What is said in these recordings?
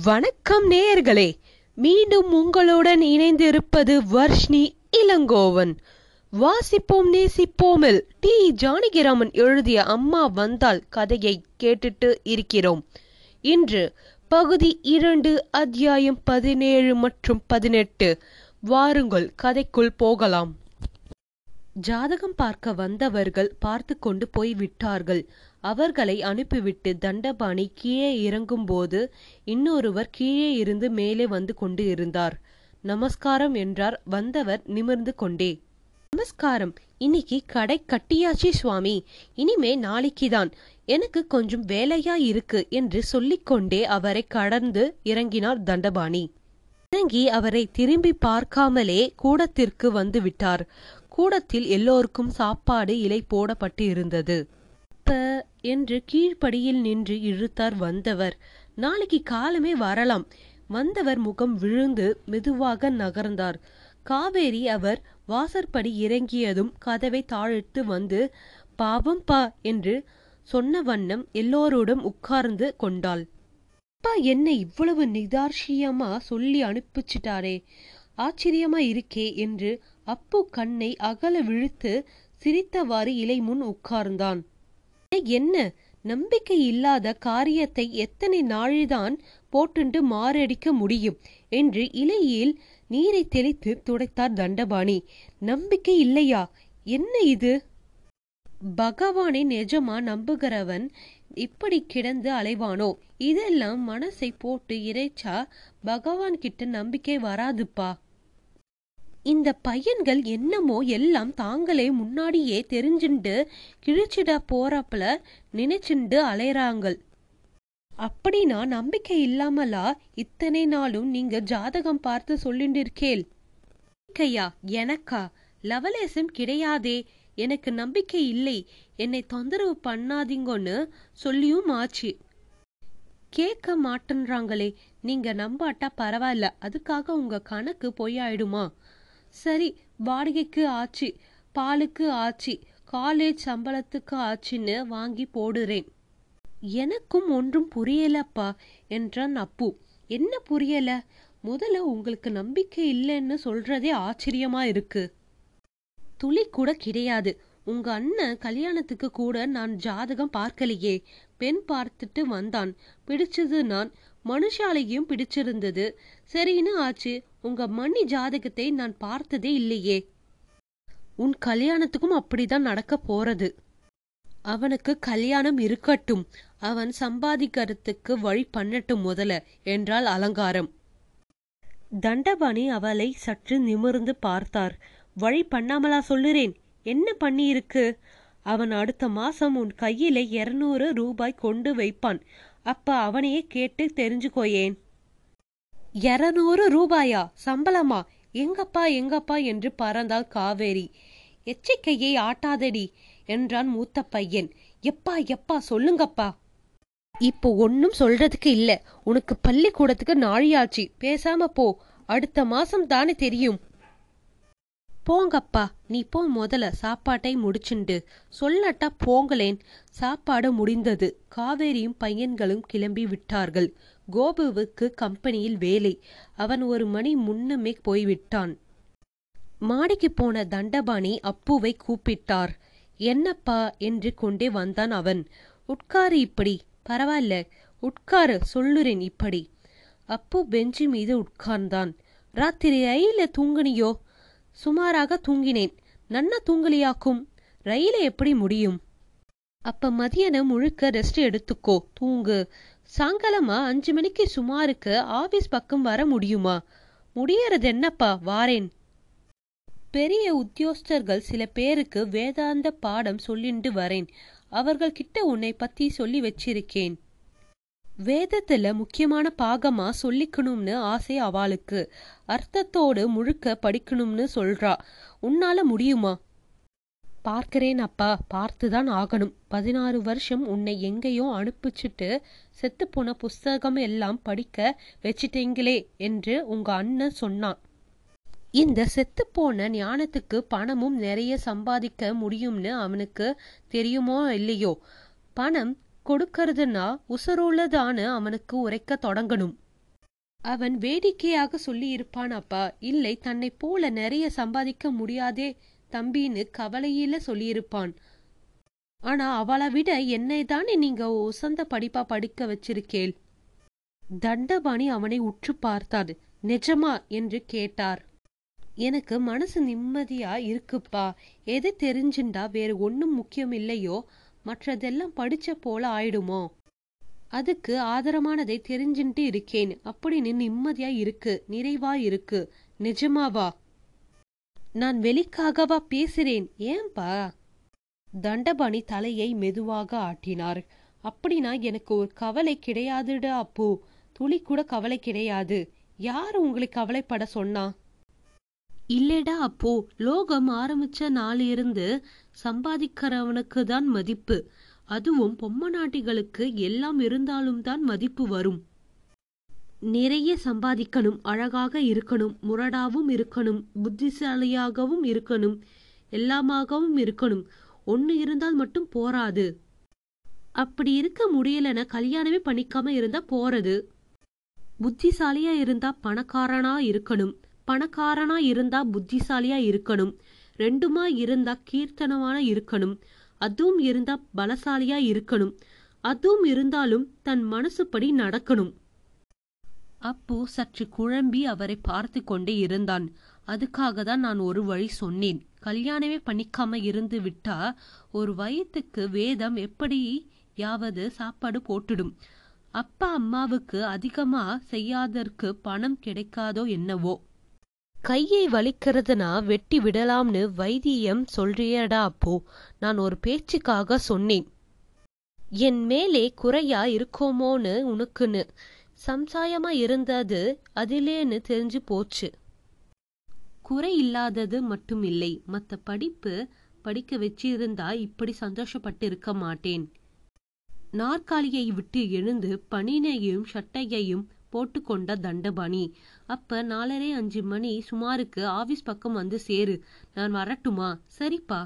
வணக்கம் நேயர்களே மீண்டும் உங்களுடன் இணைந்திருப்பது வர்ஷ்ணி இளங்கோவன். வாசிப்போம் நேசிப்போமில் டி. ஜானகிராமன் எழுதிய அம்மா வந்தால் கதையை கேட்டுட்டு இருக்கிறோம். இன்று பகுதி இரண்டு அத்தியாயம் பதினேழு மற்றும் பதினெட்டு. வாருங்கள் கதைக்குள் போகலாம். ஜாதகம் பார்க்க வந்தவர்கள் பார்த்து கொண்டு போய் விட்டார்கள் அவர்களை அனுப்பிவிட்டு தண்டபாணி கீழே இறங்கும்போது இன்னொருவர் கீழே இருந்து மேலே வந்து கொண்டு இருந்தார். நமஸ்காரம் என்றார். வந்தவர் நிமிர்ந்து கொண்டே. நமஸ்காரம். இன்னைக்கு கடை கட்டியாச்சு சுவாமி. இனிமே நாளைக்குதான். எனக்கு கொஞ்சம் வேலையா இருக்கு என்று சொல்லிக்கொண்டே அவரை கடந்து இறங்கினார் தண்டபாணி. இறங்கி அவரை திரும்பி பார்க்காமலே கூடத்திற்கு வந்து விட்டார். கூடத்தில் எல்லோருக்கும் சாப்பாடு இலை போடப்பட்டு இருந்தது அப்ப என்று கீழ்ப்படியில் நின்று இழுத்தார் வந்தவர். நாளைக்கு காலமே வரலாம். வந்தவர் முகம் விழுந்து மெதுவாக நகர்ந்தார். காவேரி அவர் வாசற்படி இறங்கியதும் கதவை தாழிட்டு வந்து பாவம் பா என்று சொன்ன வண்ணம் எல்லோரோடும் உட்கார்ந்து கொண்டாள். அப்பா என்ன இவ்வளவு நிதார்ஷியமா சொல்லி அனுப்பிச்சிட்டாரே. ஆச்சரியமா இருக்கே என்று அப்பு கண்ணை அகல விழுத்து சிரித்தவாறு இலை முன் உட்கார்ந்தான். என்ன? நம்பிக்கை இல்லாத காரியத்தை எத்தனை நாளில்தான் போட்டுண்டு மாரடிக்க முடியும்? என்று இலையில் நீரை தெளித்து துடைத்தார் தண்டபாணி. நம்பிக்கை இல்லையா? என்ன இது? பகவானை நிஜமா நம்புகிறவன் இப்படி கிடந்து அலைவானோ? இதெல்லாம் மனசை போட்டு இறைச்சா? பகவான் கிட்ட நம்பிக்கை வராதுப்பா. இந்த பையன்கள் என்னமோ எல்லாம் தாங்களே முன்னாடியே தெரிஞ்சுண்டு கிழிச்சிட போறப்பல நினைச்சுண்டு அலையறாங்கள் அப்படின்னா நம்பிக்கை இல்லாமலா இத்தனை நாளும் நீங்க ஜாதகம் பார்த்து சொல்லிண்டிருக்கேல் நம்பிக்கையா எனக்கா? லவலேசம் கிடையாதே. எனக்கு நம்பிக்கை இல்லை. என்னை தொந்தரவு பண்ணாதீங்கன்னு சொல்லியும் ஆச்சு. கேட்க மாட்டேன்றாங்களே. நீங்க நம்பாட்டா பரவாயில்ல. அதுக்காக உங்க கணக்கு பொய்யாயிடுமா? சரி வாடகைக்கு ஆச்சு பாலுக்கு ஆச்சு காலேஜ் சம்பளத்துக்கு ஆச்சுன்னு வாங்கி போடுறேன். எனக்கும் ஒன்றும் புரியலப்பா என்றான் அப்பு. என்ன புரியல? முதல்ல உங்களுக்கு நம்பிக்கை இல்லைன்னு சொல்றதே ஆச்சரியமா இருக்கு. துளி கூட கிடையாது. உங்க அண்ணன் கல்யாணத்துக்கு கூட நான் ஜாதகம் பார்க்கலையே. பெண் பார்த்துட்டு வந்தான். பிடிச்சது நான். மனுஷாலையும் பிடிச்சிருந்தது. சரின்னு ஆச்சு. உங்க மணி ஜாதகத்தை நான் பார்த்ததே இல்லையே. உன் கல்யாணத்துக்கும் அப்படிதான் நடக்க போறது. அவனுக்கு கல்யாணம் இருக்கட்டும். அவன் சம்பாதிக்கிறதுக்கு வழி பண்ணட்டும் முதல்ல என்றாள் அலங்காரம். தண்டபாணி அவளை சற்று நிமிர்ந்து பார்த்தார். வழி பண்ணாமலா சொல்லுறேன். என்ன பண்ணியிருக்கு? அவன் அடுத்த மாசம் உன் கையில இருநூறு ரூபாய் கொண்டு வைப்பான். அப்ப அவனையே கேட்டு தெரிஞ்சுக்கோயேன். இருநூறு ரூபாயா? சம்பளமா? எங்கப்பா எங்கப்பா? என்று பறந்தாள் காவேரி. எச்சிக்கையை ஆட்டாதடி என்றான் மூத்த பையன். எப்பா எப்பா சொல்லுங்கப்பா. இப்போ ஒன்னும் சொல்றதுக்கு இல்ல. உனக்கு பள்ளிக்கூடத்துக்கு நாழியாச்சு. பேசாம போ. அடுத்த மாசம் தானே தெரியும். போங்கப்பா நீ போ முதல்ல சாப்பாட்டை முடிச்சுண்டு. சொல்லட்டா போங்களேன். சாப்பாடு முடிந்தது. காவேரியும் பையன்களும் கிளம்பி விட்டார்கள். கோபுவுக்கு கம்பெனியில் வேலை. அவன் ஒரு மணி முன்னமே போய்விட்டான். மாடிக்கு போன தண்டபாணி அப்புவை கூப்பிட்டார். என்னப்பா? என்று கொண்டே வந்தான் அவன். உட்காரு இப்படி. பரவாயில்ல. உட்காரு. சொல்லுறேன் இப்படி. அப்பு பெஞ்சு மீது உட்கார்ந்தான். ராத்திரி ஐயில தூங்குனியோ? சுமாராக தூங்கினேன். நன்னா தூங்கலியாக்கும். ரயில எப்படி முடியும்? அப்ப மதியானம் முழுக்க ரெஸ்ட் எடுத்துக்கோ. தூங்கு. சாயங்காலமா அஞ்சு மணிக்கு சுமாருக்கு ஆபீஸ் பக்கம் வர முடியுமா? முடியறது என்னப்பா? வாரேன். பெரிய உத்தியோகஸ்தர்கள் சில பேருக்கு வேதாந்த பாடம் சொல்லிண்டு வரேன். அவர்கள் கிட்ட உன்னை பத்தி சொல்லி வச்சிருக்கேன். வேதத்துல முக்கியமான பாகமா சொல்லிக்கணும்னு ஆசை அவளுக்கு. அர்த்தத்தோடு முழுக்க படிக்கணும்னு சொல்றா. உன்னால முடியுமா? பார்க்கிறேன் அப்பா பார்த்துதான் ஆகணும். பதினாறு வருஷம் உன்னை எங்கேயோ அனுப்பிச்சிட்டு செத்துப்போன புஸ்தகம் எல்லாம் படிக்க வச்சிட்டீங்களே என்று உங்க அண்ணன் சொன்னான். இந்த செத்துப்போன ஞானத்துக்கு பணமும் நிறைய சம்பாதிக்க முடியும்னு அவனுக்கு தெரியுமோ இல்லையோ? பணம் கொடுக்கறதுன்னா உசுருள்ளதான்னு அவனுக்கு உரைக்க தொடங்கணும். அவன் வேடிக்கையாக சொல்லியிருப்பான் அப்பா இல்லை தன்னை போல நிறைய சம்பாதிக்க முடியாதே தம்பின்னு கவலையில சொல்லியிருப்பான். ஆனா அவளை விட என்னை தானே நீங்க உசந்த படிப்பா படிக்க வச்சிருக்கேள்? தண்டபாணி அவனை உற்று பார்த்தார் நிஜமா? என்று கேட்டார். எனக்கு மனசு நிம்மதியா இருக்குப்பா. எது தெரிஞ்சுண்டா? வேறு ஒன்னும் முக்கியம் இல்லையோ? மற்றதெல்லாம் படிச்ச போல ஆயிடுமோ? அதுக்கு ஆதரமானதை தெரிஞ்சுட்டு இருக்கேன். அப்படின்னு நிம்மதியா இருக்கு. நிறைவா இருக்கு. நிஜமாவா? நான் வெளிக்காகவா பேசுறேன். ஏன்பா? தண்டபாணி தலையை மெதுவாக ஆட்டினார். அப்படின்னா எனக்கு ஒரு கவலை கிடையாதுடா அப்பு. துளி கூட கவலை கிடையாது. யார் உங்களை கவலைப்பட சொன்னா? இல்லடா அப்போ. லோகம் ஆரம்பிச்ச நாளிலிருந்து சம்பாதிக்கிறவனுக்கு தான் மதிப்பு. அதுவும் பொம்மநாட்டிகளுக்கு எல்லாம் இருந்தாலும் தான் மதிப்பு வரும். நிறைய சம்பாதிக்கணும் அழகாக இருக்கணும் முரடாவும் இருக்கணும் புத்திசாலியாகவும் இருக்கணும் எல்லாமாகவும் இருக்கணும். ஒன்னு இருந்தால் மட்டும் போராது. அப்படி இருக்க முடியலன்னா கல்யாணமே பண்ணிக்காம இருந்தா போறது. புத்திசாலியா இருந்தா பணக்காரனா இருக்கணும். பணக்காரனா இருந்தா புத்திசாலியா இருக்கணும். ரெண்டுமா இருந்தா கீர்த்தனமான இருக்கணும். அதுவும் இருந்தா பலசாலியா இருக்கணும். அதுவும் இருந்தாலும் தன் மனசுப்படி நடக்கணும். அப்பு சற்று குழம்பி அவரை பார்த்து கொண்டே இருந்தான். அதுக்காக தான் நான் ஒரு வழி சொன்னேன். கல்யாணமே பண்ணிக்காம இருந்து விட்டா ஒரு வயத்துக்கு வேதம் எப்படி யாவது சாப்பாடு போட்டுடும். அப்பா அம்மாவுக்கு அதிகமா செய்யாதற்கு பணம் கிடைக்காதோ என்னவோ. கையை வலிக்கிறதுனா வெட்டி விடலாம்னு வைத்தியம் சொல்றியடா அப்போ. நான் ஒரு பேச்சுக்காக சொன்னேன். என் மேலே குறையா இருக்கோமோன்னு உனக்குன்னு. சம்சாயமா இருந்தது அதிலேன்னு தெரிஞ்சு போச்சு. குறை இல்லாதது மட்டும் இல்லை மத்த படிப்பு படிக்க வச்சிருந்தா இப்படி சந்தோஷப்பட்டு இருக்க மாட்டேன். நாற்காலியை விட்டு எழுந்து பனினையும் சட்டையையும் போட்டுக்கொண்ட தண்டபாணி. அப்ப நாலரை அஞ்சு மணி சுமாருக்கு ஆபீஸ் பக்கம் வந்து சேரு. நான் வரட்டுமா? சரிப்பா.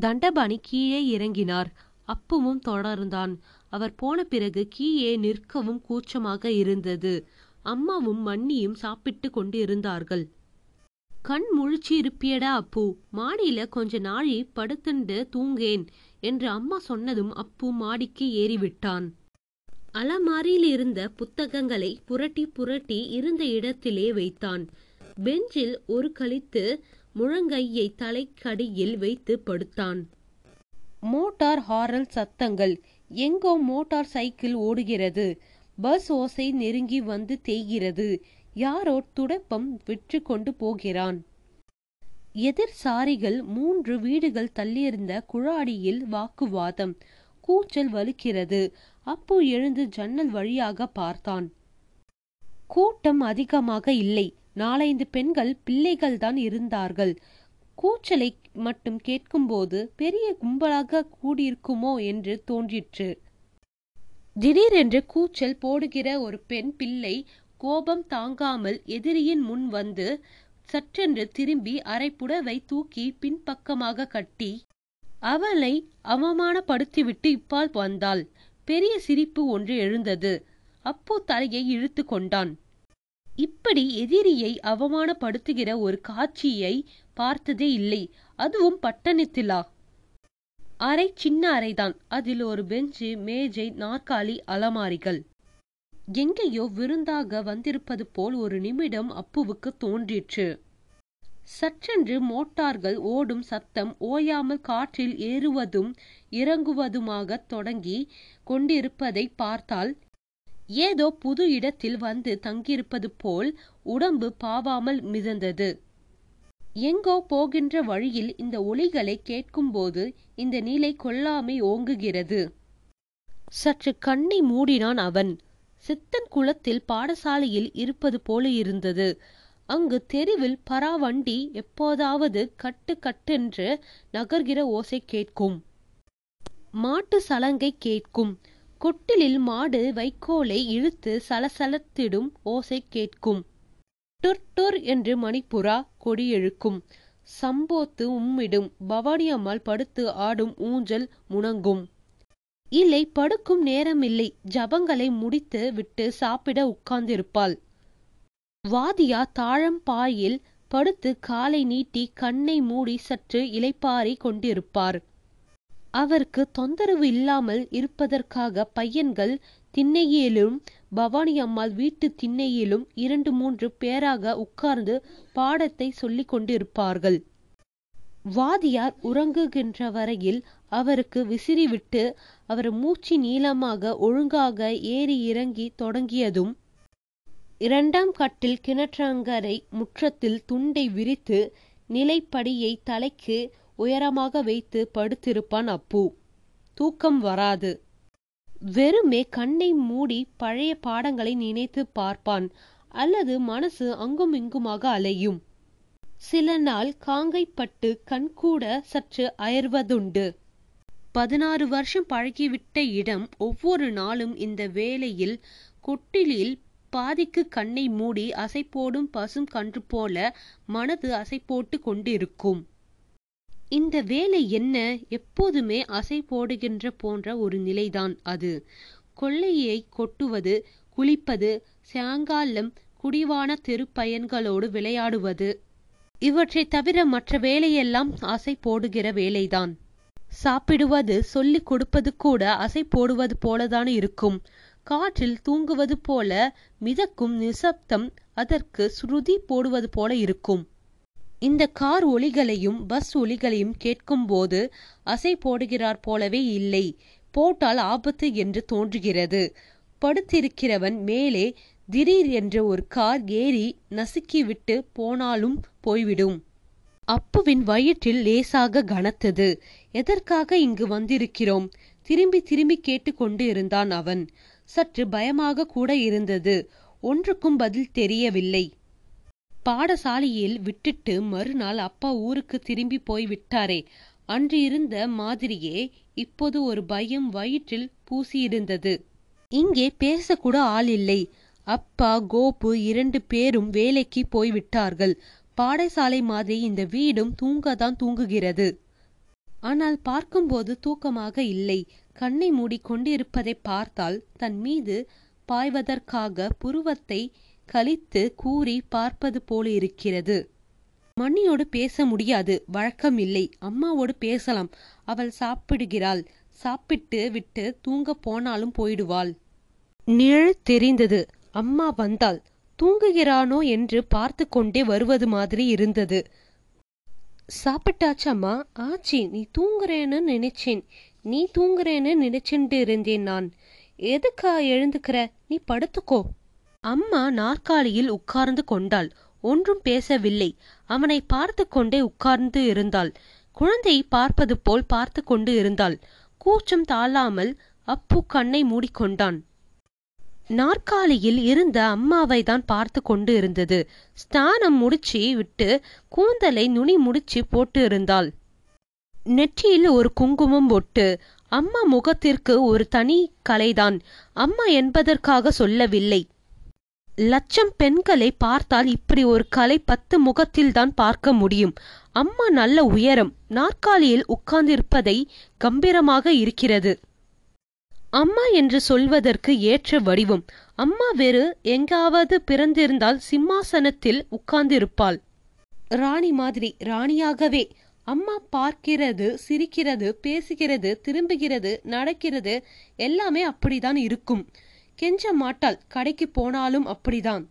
தண்டபாணி கீழே இறங்கினார். அப்புவும் தொடர்ந்தான். அவர் போன பிறகு கீழே நிற்கவும் கூச்சமாக இருந்தது. அம்மாவும் மண்ணியும் சாப்பிட்டு கொண்டு இருந்தார்கள் கண் முழிச்சு இருப்பியடா அப்பு. மாடியில கொஞ்ச நாழி படுத்துண்டு தூங்கேன் என்று அம்மா சொன்னதும் அப்பு மாடிக்கு ஏறிவிட்டான். அலமாரியில் இருந்த புத்தகங்களை புரட்டி புரட்டி இருந்த இடத்திலே வைத்தான். பெஞ்சில் ஒரு கழித்து முழங்கையை தலைக்கடியில் வைத்து படுத்தான். மோட்டார் ஹாரல் சத்தங்கள். எங்கோ மோட்டார் சைக்கிள் ஓடுகிறது. பஸ் ஓசை நெருங்கி வந்து தேய்கிறது. யாரோ துடப்பம் விற்று கொண்டு போகிறான். எதிர் சாரிகள் மூன்று வீடுகள் தள்ளியிருந்த குழாடியில் வாக்குவாதம். கூச்சல் வலுக்கிறது. அப்பு எழுந்து ஜன்னல் வழியாக பார்த்தான். கூட்டம் அதிகமாக இல்லை. நாலைந்து பெண்கள் பிள்ளைகள்தான் இருந்தார்கள். கூச்சலை மட்டும் கேட்கும்போது பெரிய கும்பலாக கூடியிருக்குமோ என்று தோன்றிற்று. திடீரென்று கூச்சல் போடுகிற ஒரு பெண் பிள்ளை கோபம் தாங்காமல் எதிரியின் முன் வந்து சற்றென்று திரும்பி அரைப்புடவை தூக்கி பின்பக்கமாக கட்டி அவளை அவமானப்படுத்திவிட்டு இப்பால் வந்தாள். பெரிய சிரிப்பு ஒன்று எழுந்தது. அப்போ தலையை இழுத்து கொண்டான். இப்படி எதிரியை அவமானப்படுத்துகிற ஒரு காட்சியை பார்த்ததே இல்லை. அதுவும் பட்டணத்திலா? அறை சின்ன அறைதான். அதில் ஒரு பெஞ்சு மேஜை நாற்காலி அலமாரிகள். எங்கேயோ விருந்தாக வந்திருப்பது போல் ஒரு நிமிடம் அப்புவுக்கு தோன்றிற்று. சற்றென்று மோட்டார்கள் ஓடும் சத்தம் ஓயாமல் காற்றில் ஏறுவதும் இறங்குவதுமாக தொடங்கி கொண்டிருப்பதை பார்த்தால் ஏதோ புது இடத்தில் வந்து தங்கியிருப்பது போல் உடம்பு பாவாமல் மிதந்தது. எங்கோ போகின்ற வழியில் இந்த ஒலிகளை கேட்கும்போது இந்த நிலை கொல்லாமை ஓங்குகிறது. சற்று கண்ணை மூடினான் அவன். சித்தன் குளத்தில் பாடசாலையில் இருப்பது போல இருந்தது அங்கு தெருவில் பராவண்டி எப்போதாவது கட்டு கட்டென்று நகர்கிற ஓசை கேட்கும். மாட்டு சலங்கை கேட்கும். கொட்டிலில் மாடு வைக்கோலை இழுத்து சலசலத்திடும் ஓசை கேட்கும். டுர் என்று மணிப்புறா கொடி எழுக்கும். சம்போத்து உம்மிடும். பவானி அம்மாள் படுத்து ஆடும் ஊஞ்சல் முணங்கும். இல்லை படுக்கும் நேரமில்லை. ஜபங்களை முடித்து விட்டு சாப்பிட உட்கார்ந்திருப்பாள். வாதியா தாழம்பாயில் படுத்து காலை நீட்டி கண்ணை மூடி சற்று இளைப்பாறிக் கொண்டிருப்பார். அவருக்கு தொந்தரவு இல்லாமல் இருப்பதற்காக பையன்கள் திண்ணையிலும் பவானி அம்மாள் வீட்டு திண்ணையிலும் இரண்டு மூன்று பேராக உட்கார்ந்து பாடத்தை சொல்லிக் கொண்டிருப்பார்கள். வாதியார் உறங்குகின்ற வரையில் அவருக்கு விசிறிவிட்டு அவர் மூச்சு நீளமாக ஒழுங்காக ஏறி இறங்கி தொடங்கியதும் இரண்டாம் கட்டில் கிணற்றங்கரை முற்றத்தில் துண்டை விரித்து நிலைப்படியை தலைக்கு உயரமாக வைத்து படுத்திருப்பான் அப்பு. தூக்கம் வராது. வெறுமே கண்ணை மூடி பழைய பாடங்களை நினைத்து பார்ப்பான். அல்லது மனசு அங்கும் இங்குமாக அலையும். சில நாள் காங்கைப்பட்டு கண்கூட சற்று அயர்வதுண்டு. பதினாறு வருஷம் பழகிவிட்ட இடம் ஒவ்வொரு நாளும் இந்த வேளையில் கொட்டிலில் பாதிக்கு கண்ணை மூடி அசைப்போடும் பசும் கன்று போல மனது அசைப்போட்டு கொண்டிருக்கும். இந்த வேலை என்ன? எப்போதுமே அசை போடுகின்ற போன்ற ஒரு நிலைதான் அது. கொள்ளையை கொட்டுவது குளிப்பது சாயங்காலம் குடிவான தெருப்பயன்களோடு விளையாடுவது. இவற்றை தவிர மற்ற வேலையெல்லாம் அசை போடுகிற வேலைதான். சாப்பிடுவது சொல்லிக் கொடுப்பது கூட அசை போடுவது போலதான் இருக்கும். காற்றில் தூங்குவது போல மிதக்கும் நிசப்தம் அதற்கு ஸ்ருதி போடுவது போல இருக்கும். இந்த கார் ஒலிகளையும் பஸ் ஒலிகளையும் கேட்கும்போது அசை போடுகிறார் போலவே இல்லை. போட்டால் ஆபத்து என்று தோன்றுகிறது. படுத்திருக்கிறவன் மேலே திடீர் என்ற ஒரு கார் ஏறி நசுக்கிவிட்டு போனாலும் போய்விடும். அப்புவின் வயிற்றில் லேசாக கனத்தது. எதற்காக இங்கு வந்திருக்கிறோம்? திரும்பி திரும்பி கேட்டுக்கொண்டு இருந்தான் அவன். சற்று பயமாக கூட இருந்தது. ஒன்றுக்கும் பதில் தெரியவில்லை. பாடசாலையில் விட்டுட்டு மறுநாள் அப்பா ஊருக்கு திரும்பி போய் விட்டாரே. அன்று இருந்த மாதிரியே இப்போது ஒரு பயம் வயிற்றில் பூசியிருந்தது. இங்கே பேசக்கூட ஆள் இல்லை அப்பா கோபு இரண்டு பேரும் வேலைக்கு போய்விட்டார்கள். பாடசாலை மாதிரி இந்த வீடும் தூங்கதான் தூங்குகிறது. ஆனால் பார்க்கும்போது தூக்கமாக இல்லை. கண்ணை மூடி கொண்டிருப்பதை பார்த்தால் தன் மீது பாய்வதற்காக புருவத்தை கழித்து கூறி பார்ப்பது போல இருக்கிறது மண்ணியோடு பேச முடியாது. வழக்கம் இல்லை அம்மாவோடு பேசலாம். அவள் சாப்பிடுகிறாள். சாப்பிட்டு விட்டு தூங்க போனாலும் போயிடுவாள். நிழல் தெரிந்தது. அம்மா வந்தாள். தூங்குகிறானோ என்று பார்த்து கொண்டே வருவது மாதிரி இருந்தது. சாப்பிட்டாச்சம்மா ஆச்சி நீ தூங்குறேன்னு நினைச்சேன். நீ தூங்குறேன்னு நினைச்சுட்டு இருந்தேன் நான். எதுக்கா எழுந்துக்கிற? நீ படுத்துக்கோ. அம்மா நாற்காலியில் உட்கார்ந்து கொண்டாள். ஒன்றும் பேசவில்லை. அவனை பார்த்து கொண்டே உட்கார்ந்து இருந்தாள். குழந்தை பார்ப்பது போல் பார்த்து கொண்டு இருந்தாள். கூச்சம் தாழாமல் அப்பு கண்ணை மூடிக்கொண்டான். நாற்காலியில் இருந்த அம்மாவை தான் பார்த்து கொண்டு இருந்தது. ஸ்தானம் முடிச்சு விட்டு கூந்தலை நுனி முடிச்சு போட்டு இருந்தாள். நெற்றியில் ஒரு குங்குமம் ஒட்டு அம்மா முகத்திற்கு ஒரு தனி கலைதான் அம்மா என்பதற்காக சொல்லவில்லை. லட்சம் பெண்களை பார்த்தால் இப்படி ஒரு கலை பத்து முகத்தில் தான் பார்க்க முடியும். அம்மா நல்ல உயரம் நாற்காலியில் உட்கார்ந்திருப்பதை கம்பீரமாக இருக்கிறது. அம்மா என்று சொல்வதற்கு ஏற்ற வடிவம் அம்மா வேறு எங்காவது பிறந்திருந்தால் சிம்மாசனத்தில் உட்கார்ந்திருப்பாள். ராணி மாதிரி ராணியாகவே அம்மா பார்க்கிறது சிரிக்கிறது பேசுகிறது திரும்புகிறது நடக்கிறது எல்லாமே அப்படிதான் இருக்கும். கெஞ்ச மாட்டாள் கடைக்கு போனாலும் அப்படிதான்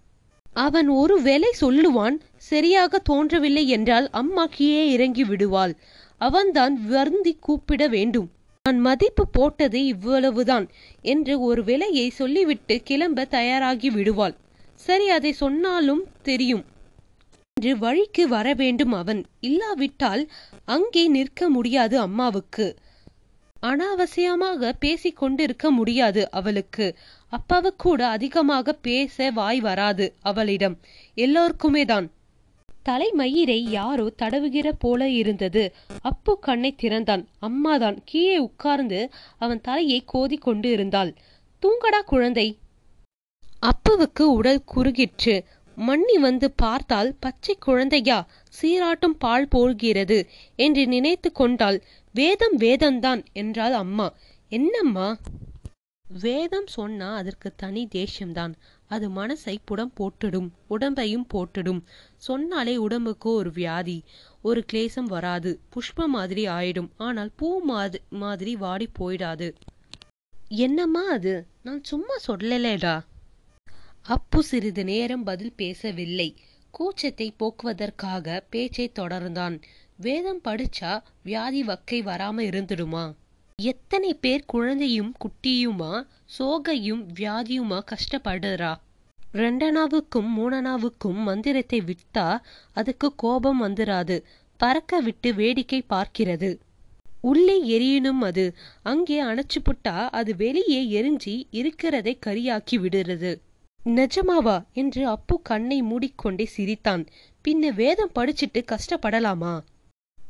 அவன் ஒரு வேலை சொல்லுவான் சரியாக தோன்றவில்லை என்றால் அம்மா கீழே இறங்கி விடுவாள். அவன்தான் வருந்தி கூப்பிட வேண்டும். நான் மதிப்பு போட்டது இவ்வளவுதான் என்று ஒரு விலையை சொல்லிவிட்டு கிளம்ப தயாராகி விடுவாள். சரி அதை சொன்னாலும் தெரியும். என்று வழிக்கு வர வேண்டும் அவன். இல்லாவிட்டால் அங்கே நிற்க முடியாது அம்மாவுக்கு. அனாவசியமாக பேசிக் கொண்டிருக்க முடியாது அவளுக்கு. அப்பாவுக்கு கூட அதிகமாக பேச வாய் வராது அவளிடம். எல்லோருக்குமே தான் தலைமயிரை யாரோ தடவுகிற போல இருந்தது. அப்பு கண்ணை திறந்தான். அம்மாதான். கீழே உட்கார்ந்து அவன் தலையை கோதி கொண்டு இருந்தாள். தூங்கடா குழந்தை. அப்புவுக்கு உடல் குறுகிற்று. மண்ணி வந்து பார்த்தால் பச்சை குழந்தையா சீராட்டும் பால் போல்கிறது என்று நினைத்து கொண்டாள் வேதம் வேதம்தான் என்றாள் அம்மா. என்னம்மா? வேதம் சொன்னா அதற்கு தனி தேசியம்தான் அது மனசை புடம் போட்டுடும் உடம்பையும் போட்டுடும். சொன்னாலே உடம்புக்கு ஒரு வியாதி ஒரு கிளேசம் வராது புஷ்ப மாதிரி ஆயிடும். ஆனால் பூ மாதிரி வாடி போயிடாது. என்னம்மா அது? நான் சும்மா சொல்லலேடா. அப்பு சிறிது நேரம் பதில் பேசவில்லை. கூச்சத்தை போக்குவதற்காக பேச்சை தொடர்ந்தான். வேதம் படிச்சா வியாதி வக்கை வராம இருந்துடுமா? எத்தனை பேர் குழந்தையும் குட்டியுமா சோகையும் வியாதியுமா கஷ்டப்படுறா? ரெண்டனாவுக்கும் மூணனாவுக்கும் மந்திரத்தை விட்டா அதுக்கு கோபம் வந்துராது. பறக்க விட்டு வேடிக்கை பார்க்கிறது. உள்ளே எரியணும் அது. அங்கே அணைச்சு புட்டா அது வெளியே எரிஞ்சி இருக்கிறதை கரியாக்கி விடுறது. நிஜமாவா என்று அப்பு கண்ணை மூடிக்கொண்டே சிரித்தான். பின்ன வேதம் படிச்சிட்டு கஷ்டப்படலாமா?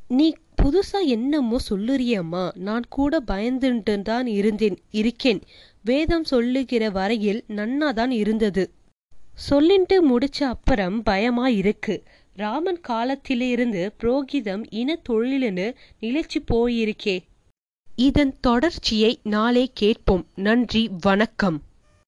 நீ புதுசா என்னமோ சொல்லுறியம்மா. நான் கூட பயந்துட்டு தான் இருந்தேன் இருக்கேன். வேதம் சொல்லுகிற வரையில் நன்னாதான் இருந்தது. சொல்லிட்டு முடிச்ச அப்புறம் பயமா இருக்கு. ராமன் காலத்திலிருந்து புரோகிதம் இன தொழிலுன்னு நிலைச்சு போயிருக்கே. இதன் தொடர்ச்சியை நாளே கேட்போம். நன்றி வணக்கம்.